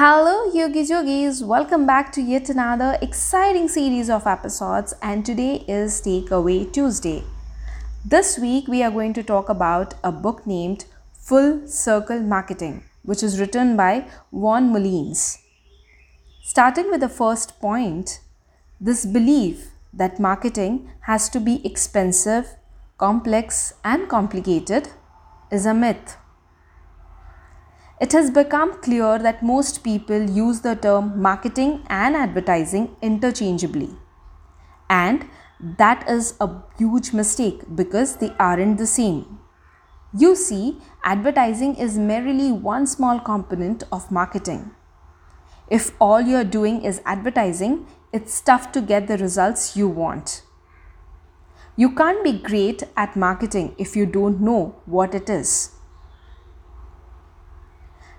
Hello, Yogi Jogis. Welcome back to yet another exciting series of episodes, and today is Takeaway Tuesday. This week, we are going to talk about a book named Full Circle Marketing, which is written by Vaughan Mullins. Starting with the first point, this belief that marketing has to be expensive, complex, and complicated is a myth. It has become clear that most people use the term marketing and advertising interchangeably. And that is a huge mistake because they aren't the same. You see, advertising is merely one small component of marketing. If all you're doing is advertising, it's tough to get the results you want. You can't be great at marketing if you don't know what it is.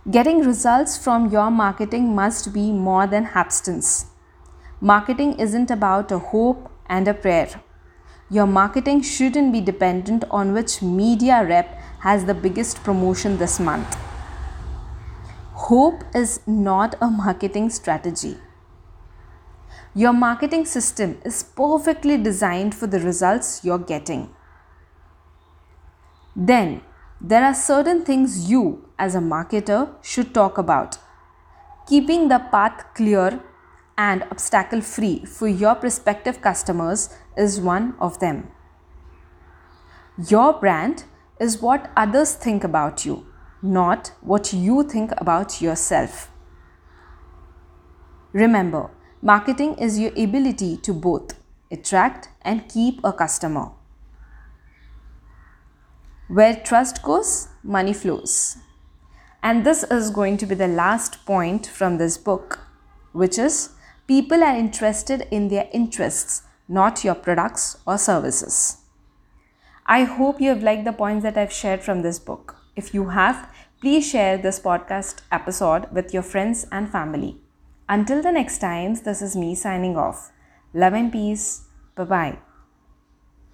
Getting results from your marketing must be more than hapstance. Marketing isn't about a hope and a prayer. Your marketing shouldn't be dependent on which media rep has the biggest promotion this month. Hope is not a marketing strategy. Your marketing system is perfectly designed for the results you're getting. Then, there are certain things you, as a marketer, should talk about. Keeping the path clear and obstacle free for your prospective customers is one of them. Your brand is what others think about you, not what you think about yourself. Remember, marketing is your ability to both attract and keep a customer. Where trust goes, money flows. And this is going to be the last point from this book, which is people are interested in their interests, not your products or services. I hope you have liked the points that I've shared from this book. If you have, please share this podcast episode with your friends and family. Until the next time, this is me signing off. Love and peace. Bye bye.